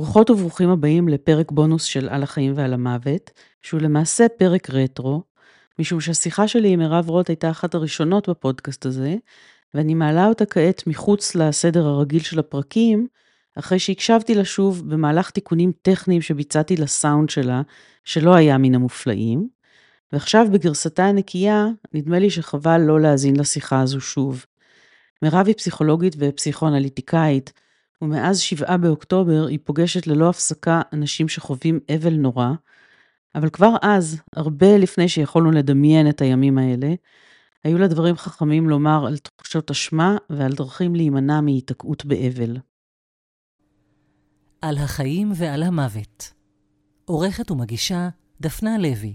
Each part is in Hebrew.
ברוכות וברוכים הבאים לפרק בונוס של על החיים ועל המוות, שהוא למעשה פרק רטרו, משום שהשיחה שלי עם מירב רוט הייתה אחת הראשונות בפודקאסט הזה, ואני מעלה אותה כעת מחוץ לסדר הרגיל של הפרקים, אחרי שהקשבתי לה שוב במהלך תיקונים טכניים שביצעתי לסאונד שלה, שלא היה מן המופלאים, ועכשיו בגרסתה הנקייה, נדמה לי שחבל לא להאזין לשיחה הזו שוב. מירב היא פסיכולוגית ופסיכואנליטיקאית, ומאז 7 באוקטובר היא פוגשת ללא הפסקה אנשים שחווים אבל נורא, אבל כבר אז, הרבה לפני שיכולנו לדמיין את הימים האלה, היו לה דברים חכמים לומר על תחושות אשמה ועל דרכים להימנע מהיתקעות באבל. על החיים ועל המוות. עורכת ומגישה דפנה לוי.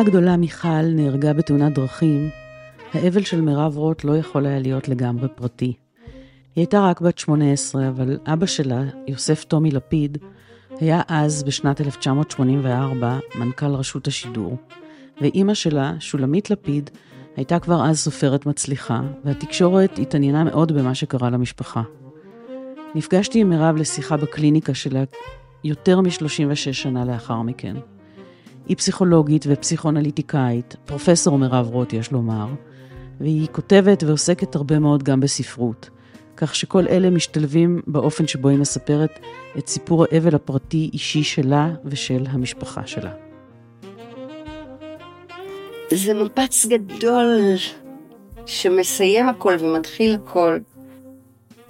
כשאחותה הגדולה מיכל נהרגה בתאונת דרכים, האבל של מירב רוט לא יכול היה להיות לגמרי פרטי. היא הייתה רק בת 18, אבל אבא שלה, יוסף טומי לפיד, היה אז, בשנת 1984, מנכ"ל רשות השידור, ואימא שלה, שולמית לפיד, הייתה כבר אז סופרת מצליחה, והתקשורת התעניינה מאוד במה שקרה למשפחה. נפגשתי עם מירב לשיחה בקליניקה שלה יותר מ-36 שנה לאחר מכן. היא פסיכולוגית ופסיכואנליטיקאית, פרופסור מירב רוט יש לומר, והיא כותבת ועוסקת הרבה מאוד גם בספרות, כך שכל אלה משתלבים באופן שבו היא מספרת את סיפור האבל הפרטי-אישי שלה ושל המשפחה שלה. זה מפץ גדול שמסיים הכל ומתחיל הכל,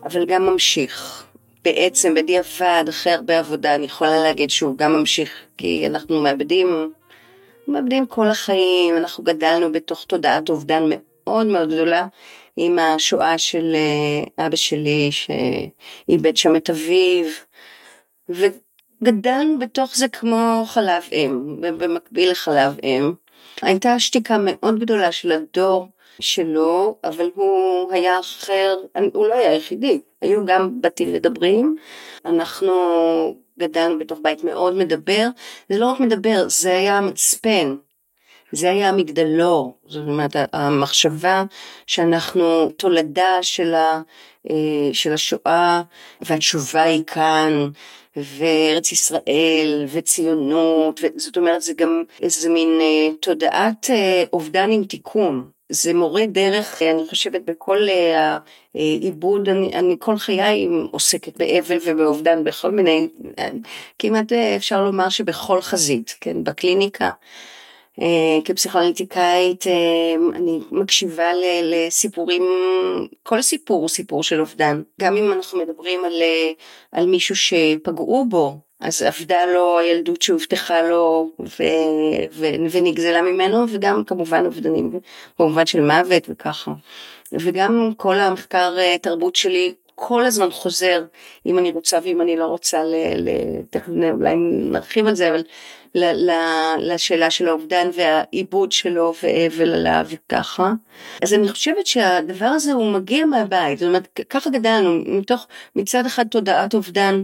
אבל גם ממשיך. בעצם בדיעבד, אחרי הרבה עבודה, אני יכולה להגיד שהוא גם ממשיך, כי אנחנו מאבדים, מאבדים כל החיים, אנחנו גדלנו בתוך תודעת אובדן מאוד מאוד גדולה, עם השואה של אה, אבא שלי, שאיבד שם את אביו, וגדלנו בתוך זה כמו חלב אם, במקביל לחלב אם. הייתה שתיקה מאוד גדולה של הדור שלו, אבל הוא היה אחר, הוא לא היה היחידי, היו גם בתים מדברים, אנחנו גדלנו בתוך בית מאוד מדבר, זה לא רק מדבר, זה היה המצפן, זה היה המגדלור, זאת אומרת המחשבה שאנחנו תולדה של, ה, אה, של השואה והתשובה היא כאן וארץ ישראל וציונות, זאת אומרת זה גם איזה מין אה, תודעת אה, אובדן עם תיקון. זה מורה דרך, אני חושבת בכל העיבוד, אני, אני כל חיי עוסקת באבל ובאובדן בכל מיני, כמעט אפשר לומר שבכל חזית, כן, בקליניקה. כפסיכואנליטיקאית אני מקשיבה לסיפורים, כל סיפור הוא סיפור של אובדן, גם אם אנחנו מדברים על, על מישהו שפגעו בו, אז אבדה לו הילדות שהובטחה לו ו, ו, ונגזלה ממנו וגם כמובן אובדנים במובן של מוות וככה. וגם כל המחקר אה, תרבות שלי כל הזמן חוזר אם אני רוצה ואם אני לא רוצה, ל, ל, תכף אולי נרחיב על זה, אבל ל, ל, לשאלה של האובדן והעיבוד שלו ואבל עליו וככה. אז אני חושבת שהדבר הזה הוא מגיע מהבית, זאת אומרת ככה גדלנו מתוך מצד אחד תודעת אובדן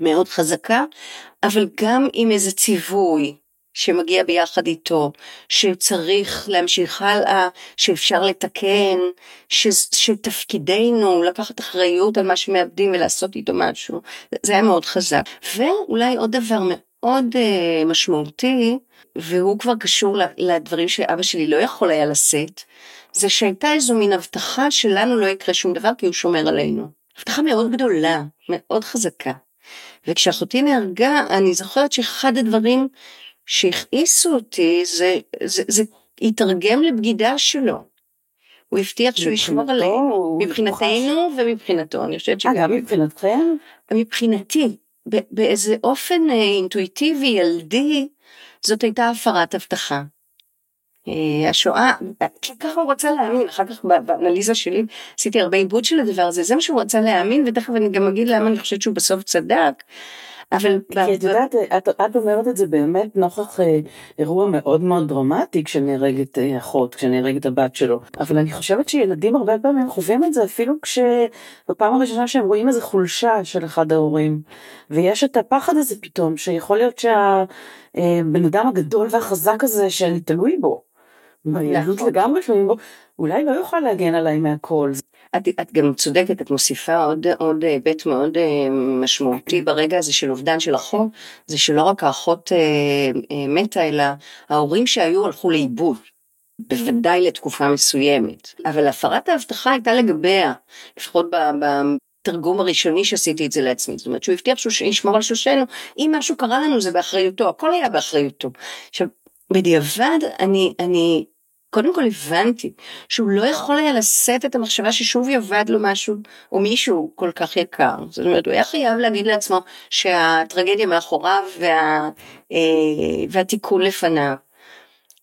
מאוד חזקה, אבל גם עם איזה ציווי שמגיע ביחד איתו, שצריך להמשיך הלאה, שאפשר לתקן, ש, שתפקידנו לקחת אחריות על מה שמאבדים ולעשות איתו משהו, זה היה מאוד חזק. ואולי עוד דבר מאוד uh, משמעותי, והוא כבר קשור לדברים שאבא שלי לא יכול היה לשאת, זה שהייתה איזו מין הבטחה שלנו לא יקרה שום דבר כי הוא שומר עלינו. הבטחה מאוד גדולה, מאוד חזקה. וכשאחותי נהרגה, אני זוכרת שאחד הדברים שהכעיסו אותי זה, זה, זה התרגם לבגידה שלו. הוא הבטיח שהוא ישמור עלינו, מבחינתנו ומבחינתו, אני חושבת שגם... אגב, מבחינתכם? מבחינתי, באיזה אופן אה, אינטואיטיבי, ילדי, זאת הייתה הפרת הבטחה. אה, השואה, ככה הוא רצה להאמין, אחר כך באנליזה שלי עשיתי הרבה עיבוד של הדבר הזה, זה מה שהוא רצה להאמין ותכף אני גם אגיד למה אני חושבת שהוא בסוף צדק. אבל... כי את יודעת, את, את אומרת את זה באמת נוכח אה, אירוע מאוד מאוד דרמטי כשנהרגת אה, אחות, כשנהרגת הבת שלו. אבל אני חושבת שילדים הרבה פעמים חווים את זה אפילו כשבפעם הראשונה שהם רואים איזה חולשה של אחד ההורים. ויש את הפחד הזה פתאום, שיכול להיות שהבן אה, אדם הגדול והחזק הזה שאני תלוי בו. בילדות נכון. לגמרי תלוי בו, אולי לא יוכל להגן עליי מהכל. את, את גם צודקת, את מוסיפה עוד, היבט מאוד אה, משמעותי ברגע הזה של אובדן של אחות, זה שלא רק האחות אה, אה, מתה, אלא ההורים שהיו הלכו לאיבוד. בוודאי לתקופה מסוימת, אבל הפרת ההבטחה הייתה לגביה, לפחות בתרגום הראשוני שעשיתי את זה לעצמי, זאת אומרת שהוא הבטיח שהוא ישמור על שושנו, אם משהו קרה לנו זה באחריותו, הכל היה באחריותו. עכשיו, בדיעבד אני, אני קודם כל הבנתי שהוא לא יכול היה לשאת את המחשבה ששוב יאבד לו משהו או מישהו כל כך יקר. זאת אומרת, הוא היה חייב להגיד לעצמו שהטרגדיה מאחוריו וה, אה, והתיקון לפניו.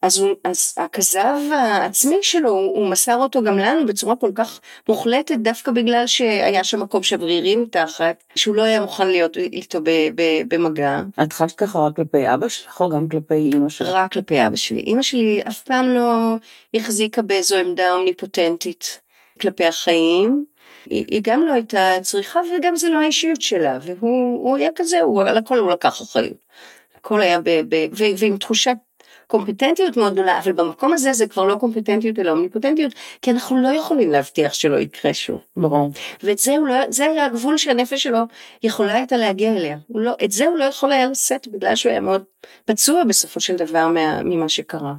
אז, הוא, אז הכזב העצמי שלו, הוא מסר אותו גם לנו בצורה כל כך מוחלטת, דווקא בגלל שהיה שם מקום שברירי מתחת, שהוא לא היה מוכן להיות איתו ב, ב, במגע. את חשת ככה רק כלפי אבא שלך או גם כלפי אמא שלך? רק כלפי אבא שלי. אמא שלי אף פעם לא החזיקה באיזו עמדה אומניפוטנטית כלפי החיים. היא, היא גם לא הייתה צריכה וגם זה לא האישיות שלה, והוא היה כזה, הוא על הכל הוא לקח אחריות. הכל היה ב... ב ועם תחושת קומפטנטיות מאוד גדולה, אבל במקום הזה זה כבר לא קומפטנטיות אלא אומניפוטנטיות, כי אנחנו לא יכולים להבטיח שלא יקרה שוב. ברור. ואת זה הוא לא, זה היה הגבול שהנפש שלו יכולה הייתה להגיע אליה. לא, את זה הוא לא יכול היה לשאת בגלל שהוא היה מאוד פצוע בסופו של דבר מה, ממה שקרה.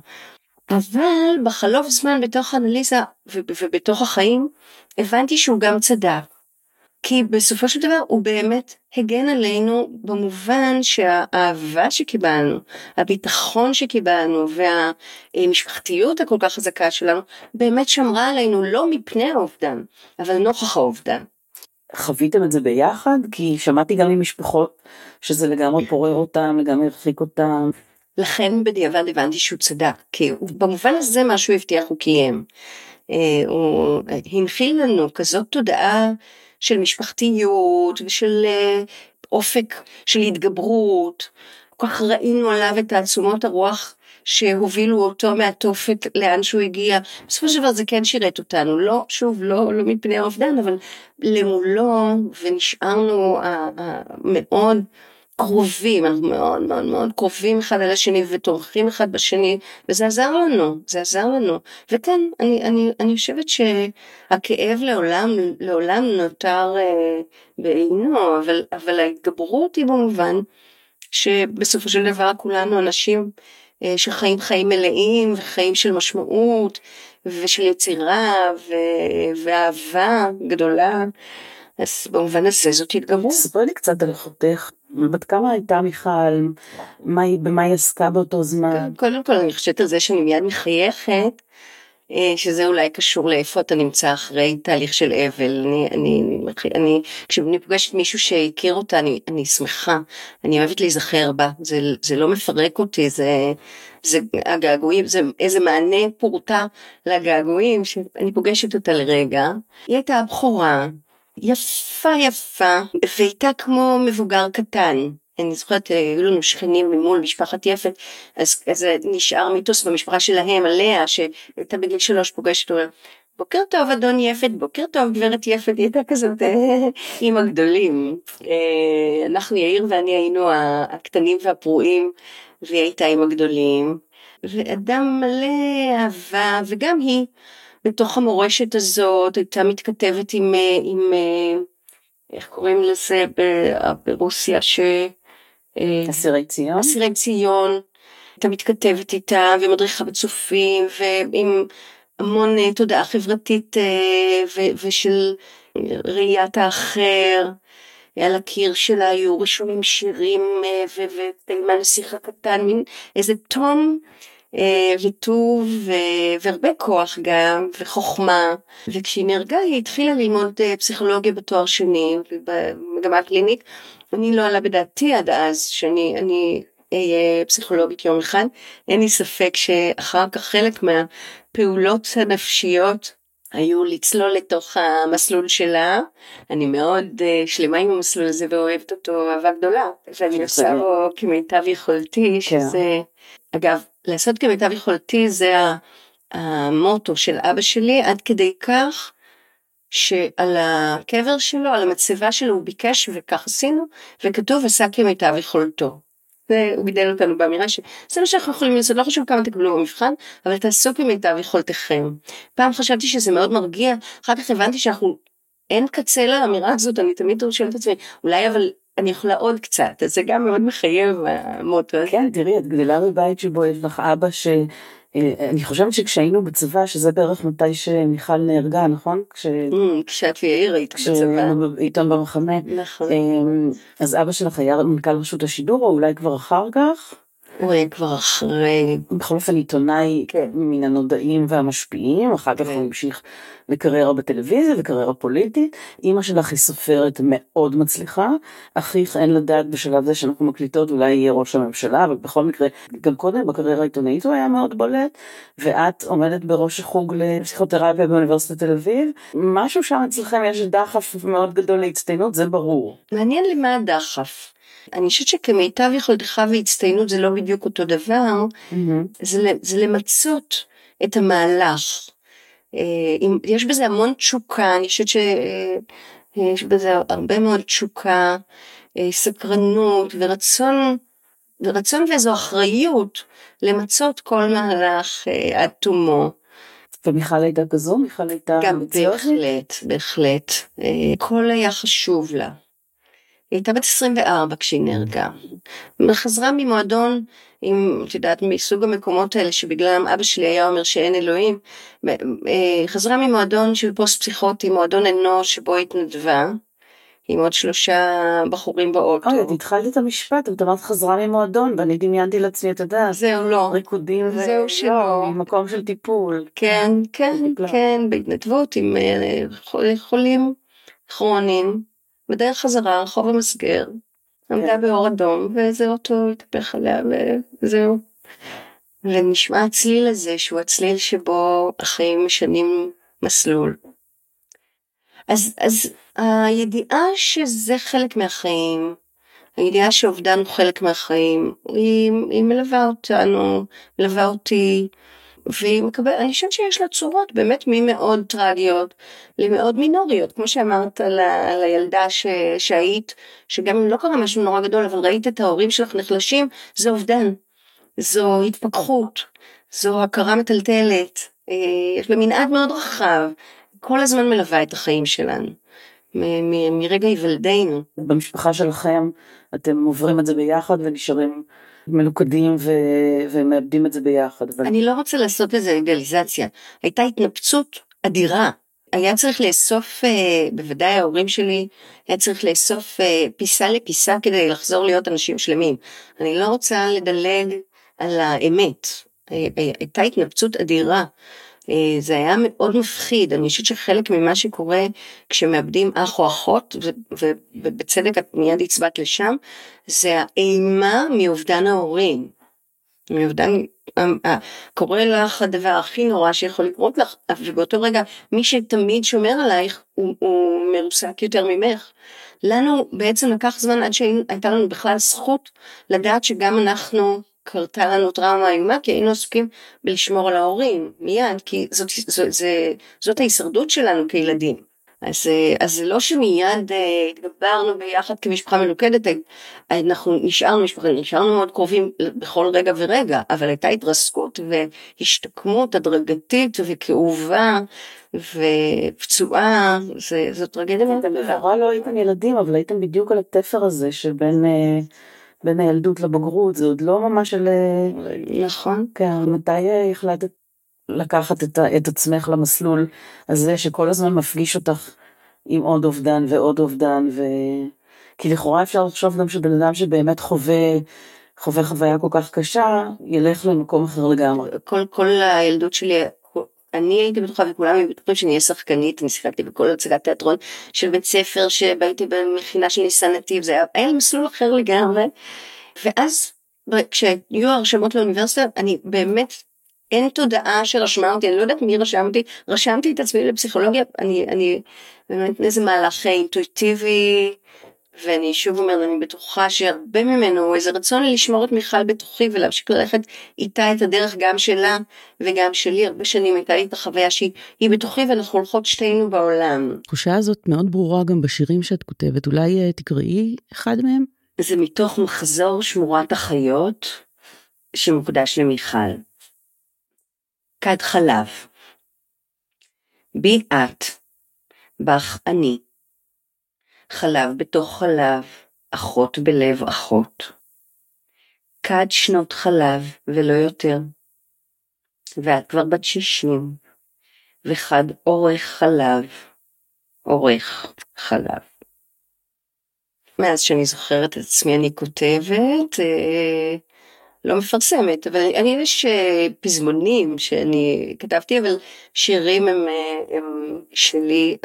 אבל בחלוף זמן בתוך האנליזה ובתוך החיים, הבנתי שהוא גם צדק. כי בסופו של דבר הוא באמת הגן עלינו במובן שהאהבה שקיבלנו, הביטחון שקיבלנו והמשפחתיות הכל כך חזקה שלנו באמת שמרה עלינו לא מפני האובדן, אבל נוכח האובדן. חוויתם את זה ביחד? כי שמעתי גם ממשפחות שזה לגמרי פורר אותם, לגמרי הרחיק אותם. לכן בדיעבד הבנתי שהוא צדק, כי במובן הזה מה שהוא הבטיח הוא קיים. אה, הוא הנחיל לנו כזאת תודעה של משפחתיות ושל אה, אופק של התגברות. כל כך ראינו עליו את תעצומות הרוח שהובילו אותו מהתופת לאן שהוא הגיע. בסופו של דבר זה כן שירת אותנו, לא, שוב, לא, לא מפני האובדן, אבל למולו, ונשארנו מאוד קרובים, אנחנו מאוד מאוד מאוד קרובים אחד על השני ותומכים אחד בשני, וזה עזר לנו, זה עזר לנו. וכן, אני, אני, אני חושבת שהכאב לעולם, לעולם נותר אה, בעינו, אבל, אבל ההתגברות היא במובן שבסופו של דבר כולנו אנשים אה, שחיים חיים מלאים וחיים של משמעות ושל יצירה ו, ואהבה גדולה. אז במובן הזה זאת התגברות. ספרי לי קצת על אחותך. בת כמה הייתה מיכל? במה היא עסקה באותו זמן? קודם כל אני חושבת על זה שאני מיד מחייכת, אה, שזה אולי קשור לאיפה אתה נמצא אחרי תהליך של אבל. אני, אני, אני, כשאני פוגשת מישהו שהכיר אותה, אני, אני שמחה, אני אוהבת להיזכר בה, זה, זה לא מפרק אותי, זה, זה הגעגועים, זה איזה מענה פורטה לגעגועים, שאני פוגשת אותה לרגע. היא הייתה הבכורה. יפה יפה, והייתה כמו מבוגר קטן. אני זוכרת, היו לנו שכנים ממול משפחת יפת, אז, אז נשאר מיתוס במשפחה שלהם עליה, שהייתה בגיל שלוש פוגשת, אומר, בוקר טוב אדון יפת, בוקר טוב גברת יפת, היא הייתה כזאת אה, עם הגדולים. אה, אנחנו יאיר ואני היינו הקטנים והפרועים, והיא הייתה עם הגדולים, ואדם מלא אהבה, וגם היא. בתוך המורשת הזאת הייתה מתכתבת עם, אה, עם אה, איך קוראים לזה ברוסיה ש... אה, אסירי ציון? אסירי ציון, הייתה מתכתבת איתה ומדריכה בצופים ועם המון תודעה חברתית ו- ושל ראיית האחר. על הקיר שלה היו רשומים שירים ותימן נסיך הקטן, מין איזה תום אה, וטוב והרבה כוח גם וחוכמה. וכשהיא נהרגה היא התחילה ללמוד אה, פסיכולוגיה בתואר שני במגמה קלינית. אני לא עלה בדעתי עד אז שאני אני אהיה פסיכולוגית יום אחד, אין לי ספק שאחר כך חלק מהפעולות הנפשיות היו לצלול לתוך המסלול שלה, אני מאוד uh, שלמה עם המסלול הזה ואוהבת אותו אהבה גדולה, ואני עושה בו כמיטב יכולתי, כן. שזה, אגב, לעשות כמיטב יכולתי זה המוטו של אבא שלי, עד כדי כך שעל הקבר שלו, על המצבה שלו הוא ביקש וכך עשינו, וכתוב עשה כמיטב יכולתו. הוא גידל אותנו באמירה שזה מה שאנחנו יכולים לעשות, לא חשוב כמה תקבלו במבחן, אבל תעשו כמיטב יכולתכם. פעם חשבתי שזה מאוד מרגיע, אחר כך הבנתי שאנחנו, אין קצה לאמירה הזאת, אני תמיד שואלת את עצמי, אולי אבל אני יכולה עוד קצת, אז זה גם מאוד מחייב המוטו הזה. כן, תראי, את גדלה בבית שבו יש לך אבא ש... אה, אני חושבת שכשהיינו בצבא, שזה בערך מתי שמיכל נהרגה, נכון? כש... Mm, כשאת ויאיר היית בצבא. כשהייתם במחנה. נכון. אמ, אז אבא שלך היה מנכ"ל רשות השידור, או אולי כבר אחר כך? הוא היה כבר אחרי. בכל אופן עיתונאי כן. מן הנודעים והמשפיעים, אחר כך כן. הוא המשיך לקריירה בטלוויזיה וקריירה פוליטית. אימא שלך היא סופרת מאוד מצליחה, אחיך אין לדעת בשלב זה שאנחנו מקליטות אולי יהיה ראש הממשלה, אבל בכל מקרה, גם קודם בקריירה העיתונאית הוא היה מאוד בולט, ואת עומדת בראש החוג לפסיכותרפיה באוניברסיטת תל אביב. משהו שם אצלכם יש דחף מאוד גדול להצטיינות, זה ברור. מעניין לי מה הדחף. אני חושבת שכמיטב יכולתך והצטיינות זה לא בדיוק אותו דבר. זה, זה למצות את המהלך. אה, יש בזה המון תשוקה, אני חושבת שיש בזה הרבה מאוד תשוקה, אה, סקרנות ורצון, ורצון ואיזו אחריות למצות כל מהלך אה, עד תומו. ומיכל הייתה כזו? מיכל הייתה... גם בהחלט, בהחלט. הכל היה חשוב לה. היא הייתה בת 24 כשהיא נהרגה. חזרה ממועדון, עם, את יודעת, מסוג המקומות האלה שבגללם אבא שלי היה אומר שאין אלוהים, אה, חזרה ממועדון של פוסט פסיכוטי, מועדון אנוש שבו התנדבה. עם עוד שלושה בחורים באוטו. אוי, את התחלת את המשפט, את אמרת חזרה ממועדון, ואני דמיינתי לעצמי, את יודעת. זהו, לא. ריקודים ו... זהו שלא. ממקום של טיפול. כן, כן, כן, בהתנדבות עם אה, חולים כרוניים. בדרך חזרה רחוב המסגר, עמדה כן. באור אדום ואיזה אוטו התהפך עליה וזהו. ונשמע הצליל הזה שהוא הצליל שבו החיים משנים מסלול. אז, אז הידיעה שזה חלק מהחיים, הידיעה שאובדן הוא חלק מהחיים, היא, היא מלווה אותנו, מלווה אותי, והיא מקבלת, אני חושבת שיש לה צורות באמת ממאוד טרגיות למאוד מינוריות, כמו שאמרת על, על הילדה ש, שהיית, שגם אם לא קרה משהו נורא גדול, אבל ראית את ההורים שלך נחלשים, זה אובדן, זו התפכחות, זו הכרה מטלטלת, אה, יש לה מנעד מאוד רחב, כל הזמן מלווה את החיים שלנו. מרגע היוולדנו. במשפחה שלכם אתם עוברים את זה ביחד ונשארים מלוכדים ו- ומאבדים את זה ביחד. אבל... אני לא רוצה לעשות איזה אידיאליזציה, הייתה התנפצות אדירה. היה צריך לאסוף, אה, בוודאי ההורים שלי, היה צריך לאסוף אה, פיסה לפיסה כדי לחזור להיות אנשים שלמים. אני לא רוצה לדלג על האמת. אה, הייתה התנפצות אדירה. זה היה מאוד מפחיד, אני חושבת שחלק ממה שקורה כשמאבדים אח או אחות, ובצדק את מיד הצבעת לשם, זה האימה מאובדן ההורים. מאובדן, קורה לך הדבר הכי נורא שיכול לקרות לך, ובאותו רגע מי שתמיד שומר עלייך הוא, הוא מרוסק יותר ממך. לנו בעצם לקח זמן עד שהייתה לנו בכלל זכות לדעת שגם אנחנו קרתה לנו טראומה איומה כי היינו עסוקים בלשמור על ההורים מיד כי זאת, זאת, זאת, זאת ההישרדות שלנו כילדים. אז, אז זה לא שמיד uh, התגברנו ביחד כמשפחה מלוכדת, אנחנו נשארנו משפחה, נשארנו מאוד קרובים בכל רגע ורגע, אבל הייתה התרסקות והשתקמות הדרגתית וכאובה ופצועה, זה, זאת טרגדיה גדולה. לכאורה לא הייתם ילדים, אבל הייתם בדיוק על התפר הזה שבין... בין הילדות לבגרות, זה עוד לא ממש של... נכון. כן, מתי אה, החלטת לקחת את, את עצמך למסלול הזה שכל הזמן מפגיש אותך עם עוד אובדן ועוד אובדן, ו... כי לכאורה אפשר לחשוב גם שבן אדם שבאמת חווה... חווה חוויה כל כך קשה, ילך למקום אחר לגמרי. כל, כל הילדות שלי אני הייתי בטוחה וכולם היו בטוחים שאני אהיה שחקנית, אני שיחקתי בכל הצגת תיאטרון של בית ספר שהייתי במכינה של ניסן נתיב, זה היה, היה מסלול אחר לגמרי. ואז כשהיו הרשמות לאוניברסיטה, אני באמת, אין תודעה שרשמה אותי, אני לא יודעת מי רשם אותי, רשמתי את עצמי לפסיכולוגיה, אני, אני באמת איזה מהלך אינטואיטיבי, ואני שוב אומרת, אני בטוחה שהרבה ממנו הוא איזה רצון לשמור את מיכל בתוכי ולהמשיך ללכת איתה את הדרך גם שלה וגם שלי, הרבה שנים הייתה לי את החוויה שהיא בתוכי ואנחנו הולכות שתינו בעולם. התחושה הזאת מאוד ברורה גם בשירים שאת כותבת, אולי אה, תקראי אחד מהם? זה מתוך מחזור שמורת החיות שמוקדש למיכל. כד חלב. בי את, בך אני. חלב בתוך חלב, אחות בלב אחות. כד שנות חלב ולא יותר. ואת כבר בת שישים, וחד אורך חלב, אורך חלב. מאז שאני זוכרת את עצמי אני כותבת, אה, לא מפרסמת, אבל אני יש אה, פזמונים שאני כתבתי, אבל שירים הם, אה, הם שלי,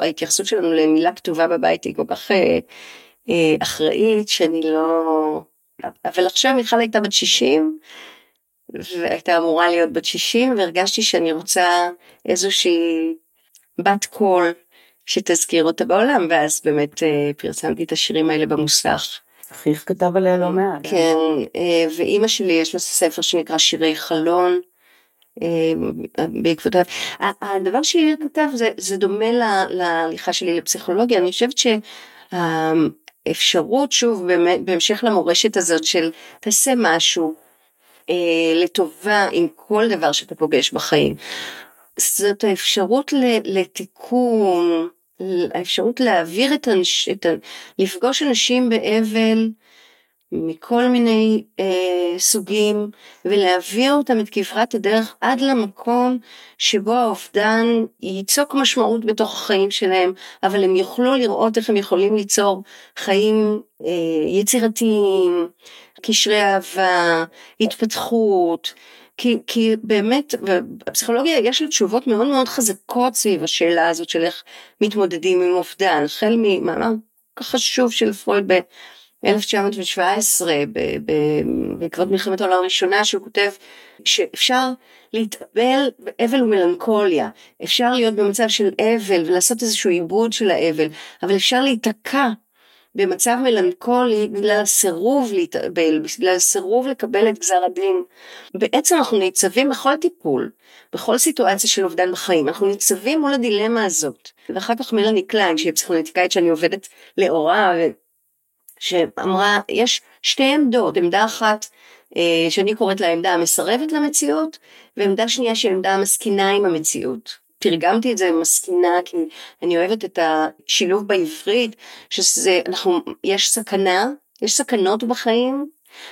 ההתייחסות שלנו למילה כתובה בבית היא כל כך אה, אחראית שאני לא... אבל עכשיו מיכל הייתה בת 60, והייתה אמורה להיות בת 60, והרגשתי שאני רוצה איזושהי בת קול שתזכיר אותה בעולם, ואז באמת פרסמתי את השירים האלה במוסך. אחיך כתב עליה לא מעט. כן, אה, ואימא שלי יש לה ספר שנקרא שירי חלון. אה, בעקבותיו. הדבר שהיא כתב זה, זה דומה להליכה שלי לפסיכולוגיה, אני חושבת שהאפשרות שוב בהמשך למורשת הזאת של תעשה משהו אה, לטובה עם כל דבר שאתה פוגש בחיים. זאת האפשרות לתיקון, האפשרות להעביר את, הנש... את ה... לפגוש אנשים באבל מכל מיני אה, סוגים ולהעביר אותם את כברת הדרך עד למקום שבו האובדן ייצוק משמעות בתוך החיים שלהם אבל הם יוכלו לראות איך הם יכולים ליצור חיים אה, יצירתיים, קשרי אהבה, התפתחות, כי, כי באמת בפסיכולוגיה יש לה תשובות מאוד מאוד חזקות סביב השאלה הזאת של איך מתמודדים עם אובדן, החל ממאמר כך חשוב של פרויד ב-1917 בעקבות מלחמת העולם הראשונה שהוא כותב שאפשר להתאבל באבל ומלנכוליה, אפשר להיות במצב של אבל ולעשות איזשהו עיבוד של האבל, אבל אפשר להיתקע במצב מלנכולי בגלל הסירוב להתאבל, בגלל הסירוב לקבל את גזר הדין. בעצם אנחנו ניצבים בכל טיפול, בכל סיטואציה של אובדן בחיים, אנחנו ניצבים מול הדילמה הזאת. ואחר כך מלאני קליין, שהיא פסיכולוגית שאני עובדת לאורה, שאמרה, יש שתי עמדות, עמדה אחת אה, שאני קוראת לה עמדה המסרבת למציאות, ועמדה שנייה שהיא עמדה המסכינה עם המציאות. תרגמתי את זה מסכינה כי אני אוהבת את השילוב בעברית שזה אנחנו יש סכנה יש סכנות בחיים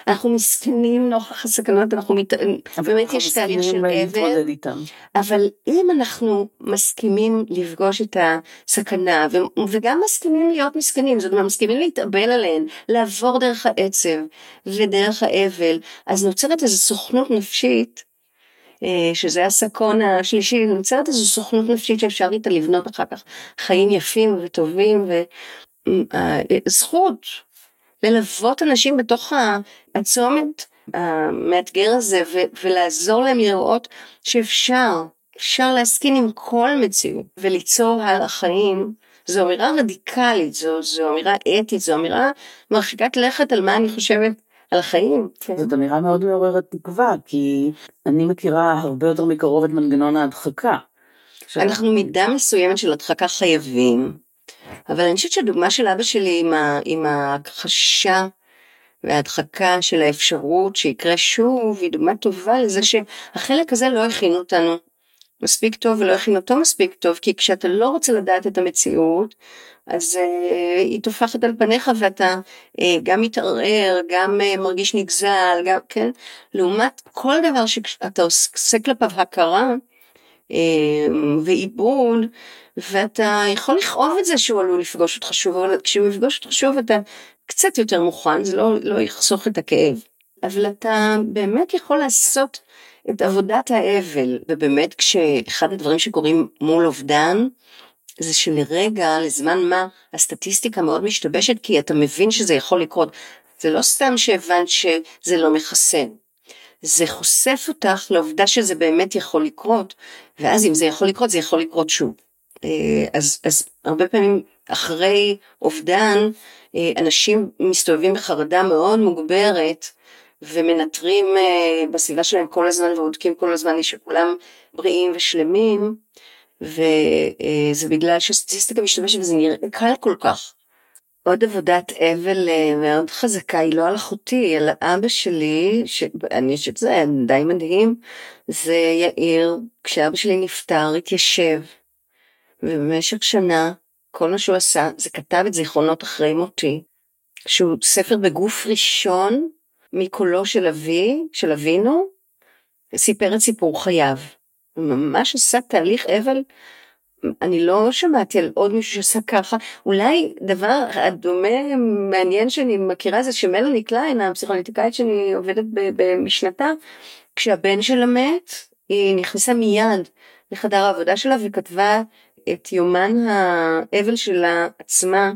אנחנו מסכנים נוכח הסכנות אנחנו מת... באמת יש תהליך של אבל אבל אם אנחנו מסכימים לפגוש את הסכנה ו... וגם מסכימים להיות מסכנים זאת אומרת מסכימים להתאבל עליהן לעבור דרך העצב ודרך האבל אז נוצרת איזו סוכנות נפשית שזה הסקון השלישי, נוצרת איזו סוכנות נפשית שאפשר איתה לבנות אחר כך חיים יפים וטובים וזכות ללוות אנשים בתוך הצומת המאתגר הזה ולעזור להם לראות שאפשר, אפשר להסכין עם כל מציאות וליצור הלאה חיים. זו אמירה רדיקלית, זו, זו אמירה אתית, זו אמירה מרחיקת לכת על מה אני חושבת על החיים. כן. זאת אמירה מאוד מעוררת תקווה, כי אני מכירה הרבה יותר מקרוב את מנגנון ההדחקה. אנחנו מידה מסוימת של הדחקה חייבים, אבל אני חושבת שהדוגמה של אבא שלי עם, ה, עם ההכחשה וההדחקה של האפשרות שיקרה שוב, היא דוגמה טובה לזה שהחלק הזה לא הכין אותנו מספיק טוב ולא הכין אותו מספיק טוב, כי כשאתה לא רוצה לדעת את המציאות, אז uh, היא טופחת על פניך ואתה uh, גם מתערער, גם uh, מרגיש נגזל, גם, כן? לעומת כל דבר שאתה עושה כלפיו הכרה uh, ועיבוד, ואתה יכול לכאוב את זה שהוא עלול לפגוש אותך שוב, אבל כשהוא יפגוש אותך שוב אתה קצת יותר מוכן, זה לא, לא יחסוך את הכאב, אבל אתה באמת יכול לעשות את עבודת האבל, ובאמת כשאחד הדברים שקורים מול אובדן, זה שלרגע, לזמן מה, הסטטיסטיקה מאוד משתבשת כי אתה מבין שזה יכול לקרות. זה לא סתם שהבנת שזה לא מחסן. זה חושף אותך לעובדה שזה באמת יכול לקרות, ואז אם זה יכול לקרות, זה יכול לקרות שוב. אה, אז, אז הרבה פעמים אחרי אובדן, אה, אנשים מסתובבים בחרדה מאוד מוגברת, ומנטרים אה, בסביבה שלהם כל הזמן ובודקים כל הזמן שכולם בריאים ושלמים, וזה בגלל שהסטטיסטיקה משתמשת וזה נראה קל כל כך. עוד עבודת אבל אה, מאוד חזקה, היא לא על אחותי, אלא אבא שלי, שאני חושבת שזה די מדהים, זה יאיר, כשאבא שלי נפטר, התיישב, ובמשך שנה, כל מה שהוא עשה, זה כתב את זיכרונות אחרי מותי, שהוא ספר בגוף ראשון, מקולו של אבי, של אבינו, סיפר את סיפור חייו. ממש עשה תהליך אבל אני לא שמעתי על עוד מישהו שעשה ככה, אולי דבר הדומה מעניין שאני מכירה זה שמלאני קליין, הפסיכולוטיקאית שאני עובדת במשנתה, כשהבן שלה מת, היא נכנסה מיד לחדר העבודה שלה וכתבה את יומן האבל שלה עצמה,